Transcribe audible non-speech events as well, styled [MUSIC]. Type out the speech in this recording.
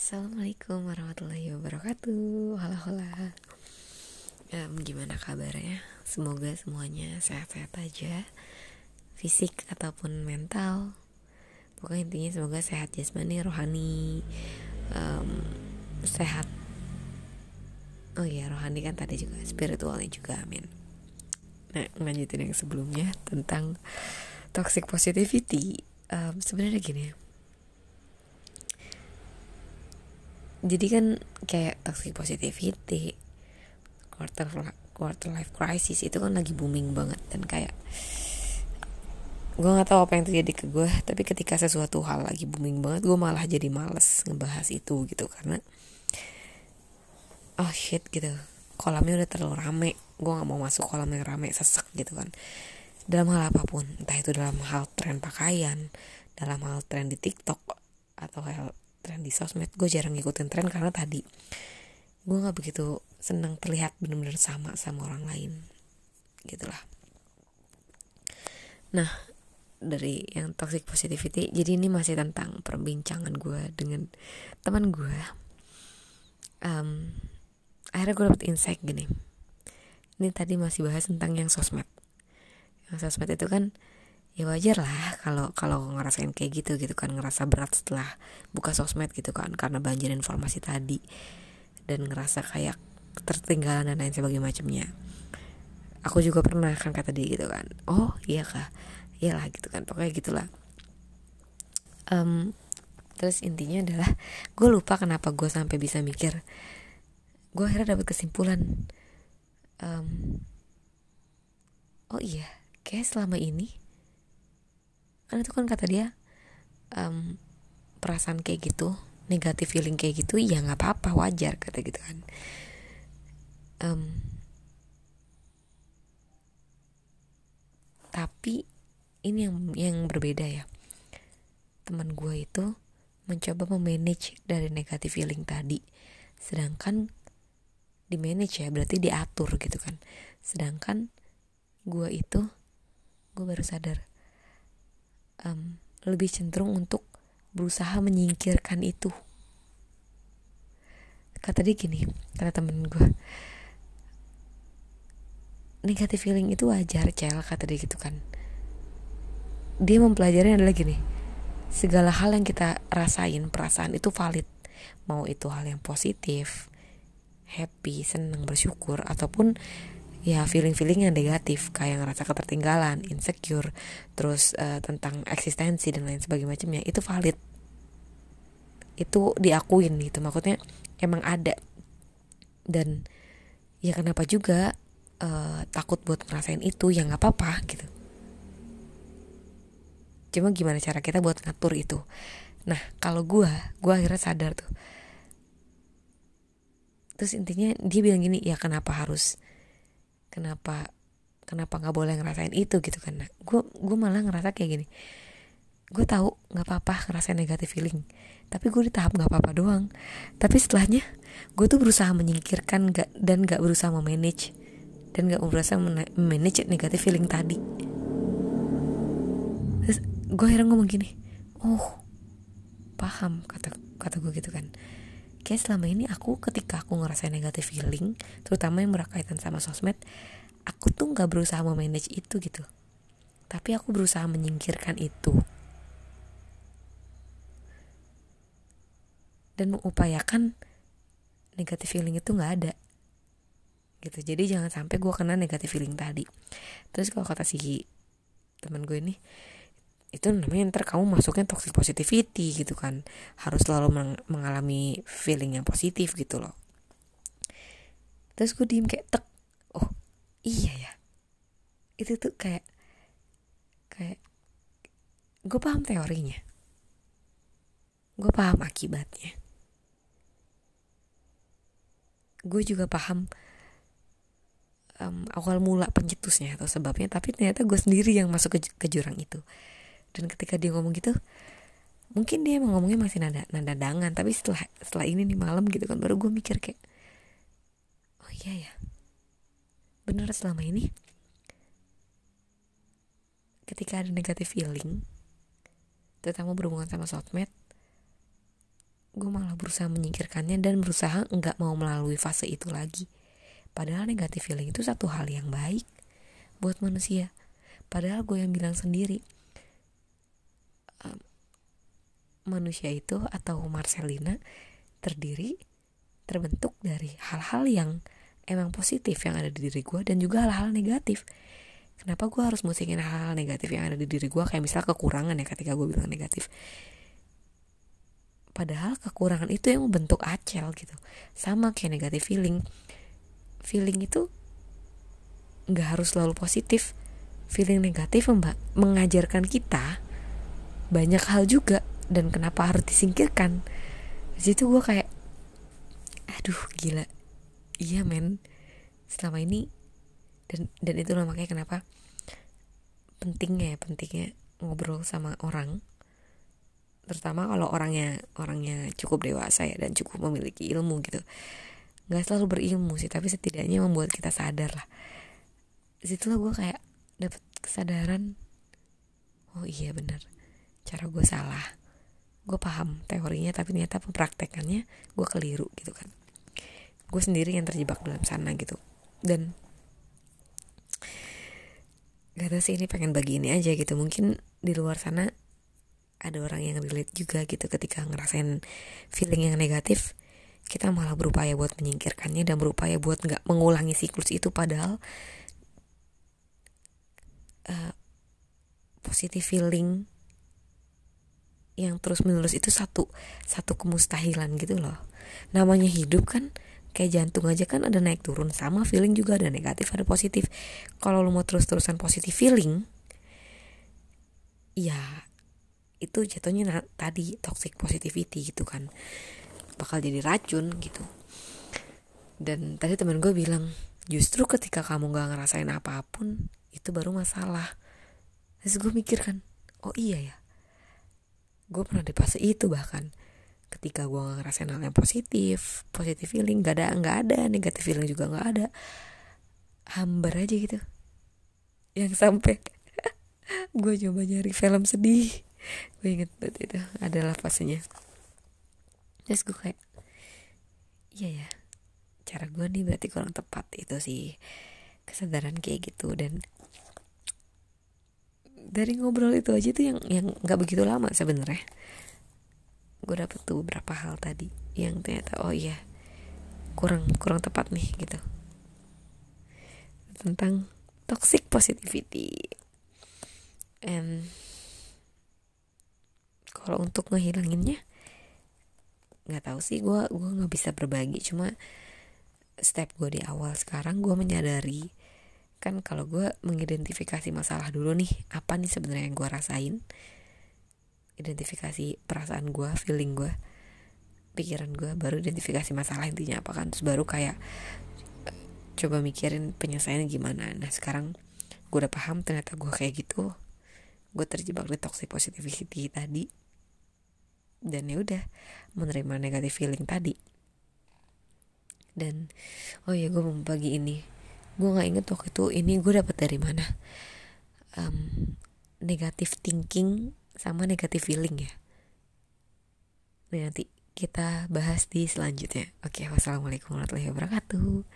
Assalamualaikum warahmatullahi wabarakatuh. Halo halo um, Gimana kabarnya? Semoga semuanya sehat-sehat aja Fisik ataupun mental. Pokoknya intinya semoga sehat jasmani, rohani um, Sehat. Oh iya rohani kan tadi juga Spiritualnya juga amin. Nah lanjutin yang sebelumnya Tentang toxic positivity. Um, Sebenarnya gini jadi kan kayak toxic positivity quarter quarter life crisis itu kan lagi booming banget dan kayak gue nggak tahu apa yang terjadi ke gue tapi ketika sesuatu hal lagi booming banget gue malah jadi males ngebahas itu gitu. Karena oh shit gitu kolamnya udah terlalu rame gue nggak mau masuk kolam yang rame sesek gitu kan. Dalam hal apa pun entah itu dalam hal tren pakaian dalam hal tren di TikTok atau hal tren di sosmed. Gue jarang ngikutin tren karena tadi gue nggak begitu senang terlihat bener-bener sama sama orang lain. Gitulah. Nah dari yang toxic positivity jadi ini masih tentang perbincangan gue dengan teman gue um, akhirnya gue dapet insight gini. Ini tadi masih bahas tentang yang sosmed. Yang sosmed itu kan ya wajar lah kalau kalau ngerasain kayak gitu gitu kan. Ngerasa berat setelah buka sosmed gitu kan karena banjir informasi tadi. Dan ngerasa kayak tertinggalan dan lain sebagainya macamnya. Aku juga pernah kan kata dia gitu kan. Oh iya kah? Iyalah gitu kan. Pokoknya gitulah. Um, terus intinya adalah gue lupa kenapa gue sampai bisa mikir. Gue akhirnya dapat kesimpulan. Um, oh iya kayak selama ini kan itu kan kata dia um, perasaan kayak gitu negatif feeling kayak gitu ya nggak apa-apa wajar kata gitu kan. Um, tapi ini yang yang berbeda ya. Teman gue itu mencoba memanage dari negatif feeling tadi sedangkan di manage ya berarti diatur gitu kan. Sedangkan gue itu gue baru sadar um, lebih cenderung untuk berusaha menyingkirkan itu. Kata dia gini kata temen gue negatif feeling itu wajar cel kata dia gitu kan. Dia mempelajari adalah gini segala hal yang kita rasain perasaan itu valid. Mau itu hal yang positif happy senang bersyukur ataupun ya feeling-feeling yang negatif kayak ngerasa ketertinggalan, insecure, terus uh, tentang eksistensi dan lain sebagainya macamnya itu valid. Itu diakuin gitu. Maksudnya emang ada. Dan ya kenapa juga uh, takut buat ngerasain itu ya nggak apa-apa gitu. Cuma gimana cara kita buat ngatur itu. Nah, kalau gue, gue akhirnya sadar tuh. Terus intinya dia bilang gini, ya kenapa harus kenapa kenapa nggak boleh ngerasain itu gitu kan gue gue malah ngerasa kayak gini. Gue tahu nggak apa-apa ngerasain negatif feeling tapi gue di tahap nggak apa-apa doang. Tapi setelahnya gue tuh berusaha menyingkirkan gak, dan gak berusaha memanage dan gak berusaha manage negatif feeling tadi. Terus gue akhirnya ngomong gini oh paham kata kata gue gitu kan kayak selama ini aku ketika aku ngerasain negatif feeling terutama yang berkaitan sama sosmed aku tuh nggak berusaha memanage itu gitu. Tapi aku berusaha menyingkirkan itu. Dan mengupayakan negatif feeling itu nggak ada. Gitu. Jadi jangan sampai gue kena negatif feeling tadi. Terus kalau kata si teman gue ini itu namanya ntar kamu masuknya toxic positivity gitu kan. Harus selalu meng mengalami feeling yang positif gitu loh. Terus gue diem kayak tek oh iya ya. Itu tuh kayak kayak gue paham teorinya. Gue paham akibatnya. Gue juga paham um, awal mula pencetusnya atau sebabnya tapi ternyata gue sendiri yang masuk ke, ke jurang itu dan ketika dia ngomong gitu mungkin dia emang ngomongnya masih nada nada dangan. Tapi setelah setelah ini nih malam gitu kan baru gue mikir kayak oh iya ya bener selama ini ketika ada negatif feeling terutama berhubungan sama sosmed gue malah berusaha menyingkirkannya dan berusaha nggak mau melalui fase itu lagi. Padahal negatif feeling itu satu hal yang baik buat manusia. Padahal gue yang bilang sendiri um, manusia itu atau Marcelina terdiri terbentuk dari hal-hal yang emang positif yang ada di diri gue dan juga hal-hal negatif. Kenapa gue harus musingin hal-hal negatif yang ada di diri gue kayak misalnya kekurangan ya ketika gue bilang negatif. Padahal kekurangan itu yang membentuk acel gitu. Sama kayak negatif feeling. Feeling itu nggak harus selalu positif. Feeling negatif mengajarkan kita banyak hal juga dan kenapa harus disingkirkan. Di situ gue kayak aduh gila. Iya men. Selama ini dan dan itulah makanya kenapa pentingnya ya pentingnya ngobrol sama orang. Terutama kalau orangnya orangnya cukup dewasa ya dan cukup memiliki ilmu gitu. Nggak selalu berilmu sih tapi setidaknya membuat kita sadar lah. Di situlah gue kayak dapet kesadaran oh iya bener cara gue salah. Gue paham teorinya tapi ternyata praktekannya gue keliru gitu kan. Gue sendiri yang terjebak dalam sana gitu. Dan gak tau sih ini pengen bagi ini aja gitu. Mungkin di luar sana ada orang yang relate juga gitu. Ketika ngerasain feeling yang negatif kita malah berupaya buat menyingkirkannya dan berupaya buat nggak mengulangi siklus itu. Padahal uh, positive feeling yang terus menerus itu satu satu kemustahilan gitu loh. Namanya hidup kan kayak jantung aja kan ada naik turun sama feeling juga ada negatif ada positif. Kalau lo mau terus terusan positif feeling ya itu jatuhnya tadi toxic positivity gitu kan. Bakal jadi racun gitu. Dan tadi teman gue bilang justru ketika kamu gak ngerasain apa pun itu baru masalah. Terus gue mikir kan oh iya ya gue pernah di fase itu bahkan. Ketika gue ngerasain hal yang positif positif feeling gak ada nggak ada negatif feeling juga nggak ada. Hambar aja gitu. Yang sampai [LAUGHS] gue coba nyari film sedih. Gue inget banget itu adalah fasenya. Terus gue kayak iya ya cara gue nih berarti kurang tepat. Itu sih kesadaran kayak gitu dan dari ngobrol itu aja tuh yang yang nggak begitu lama sebenarnya. Gue dapet tuh beberapa hal tadi yang ternyata oh iya kurang kurang tepat nih gitu. Tentang toxic positivity. And kalau untuk ngehilanginnya nggak tahu sih gue gue nggak bisa berbagi. Cuma step gue di awal sekarang gue menyadari kan kalau gue mengidentifikasi masalah dulu nih apa nih sebenarnya yang gue rasain? Identifikasi perasaan gue feeling gue pikiran gue baru identifikasi masalah intinya apa kan. Terus baru kayak coba mikirin penyelesaiannya gimana. Nah sekarang gue udah paham ternyata gue kayak gitu gue terjebak di toxic positivity tadi. Dan ya udah menerima negatif feeling tadi. Dan oh ya gue mau bagi ini gue nggak inget waktu itu ini gue dapat dari mana. Um, negatif thinking sama negatif feeling ya. Nanti kita bahas di selanjutnya. Oke wassalamualaikum warahmatullahi wabarakatuh